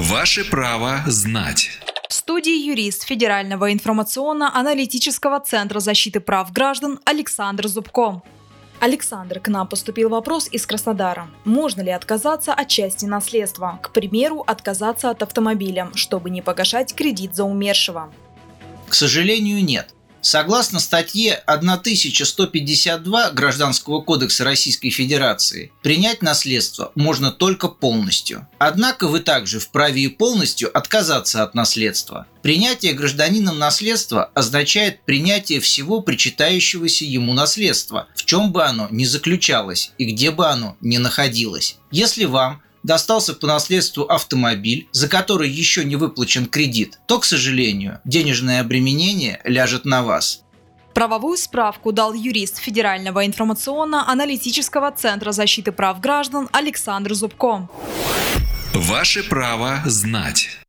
Ваше право знать. В студии юрист Федерального информационно-аналитического центра защиты прав граждан Александр Зубко. Александр, к нам поступил вопрос из Краснодара. Можно ли отказаться от части наследства? К примеру, отказаться от автомобиля, чтобы не погашать кредит за умершего. К сожалению, нет. Согласно статье 1152 Гражданского кодекса Российской Федерации, принять наследство можно только полностью. Однако вы также вправе и полностью отказаться от наследства. Принятие гражданином наследства означает принятие всего причитающегося ему наследства, в чем бы оно ни заключалось и где бы оно ни находилось. Если вам достался по наследству автомобиль, за который еще не выплачен кредит, то, к сожалению, денежное обременение ляжет на вас. Правовую справку дал юрист Федерального информационно-аналитического центра защиты прав граждан Александр Зубко. Ваше право знать.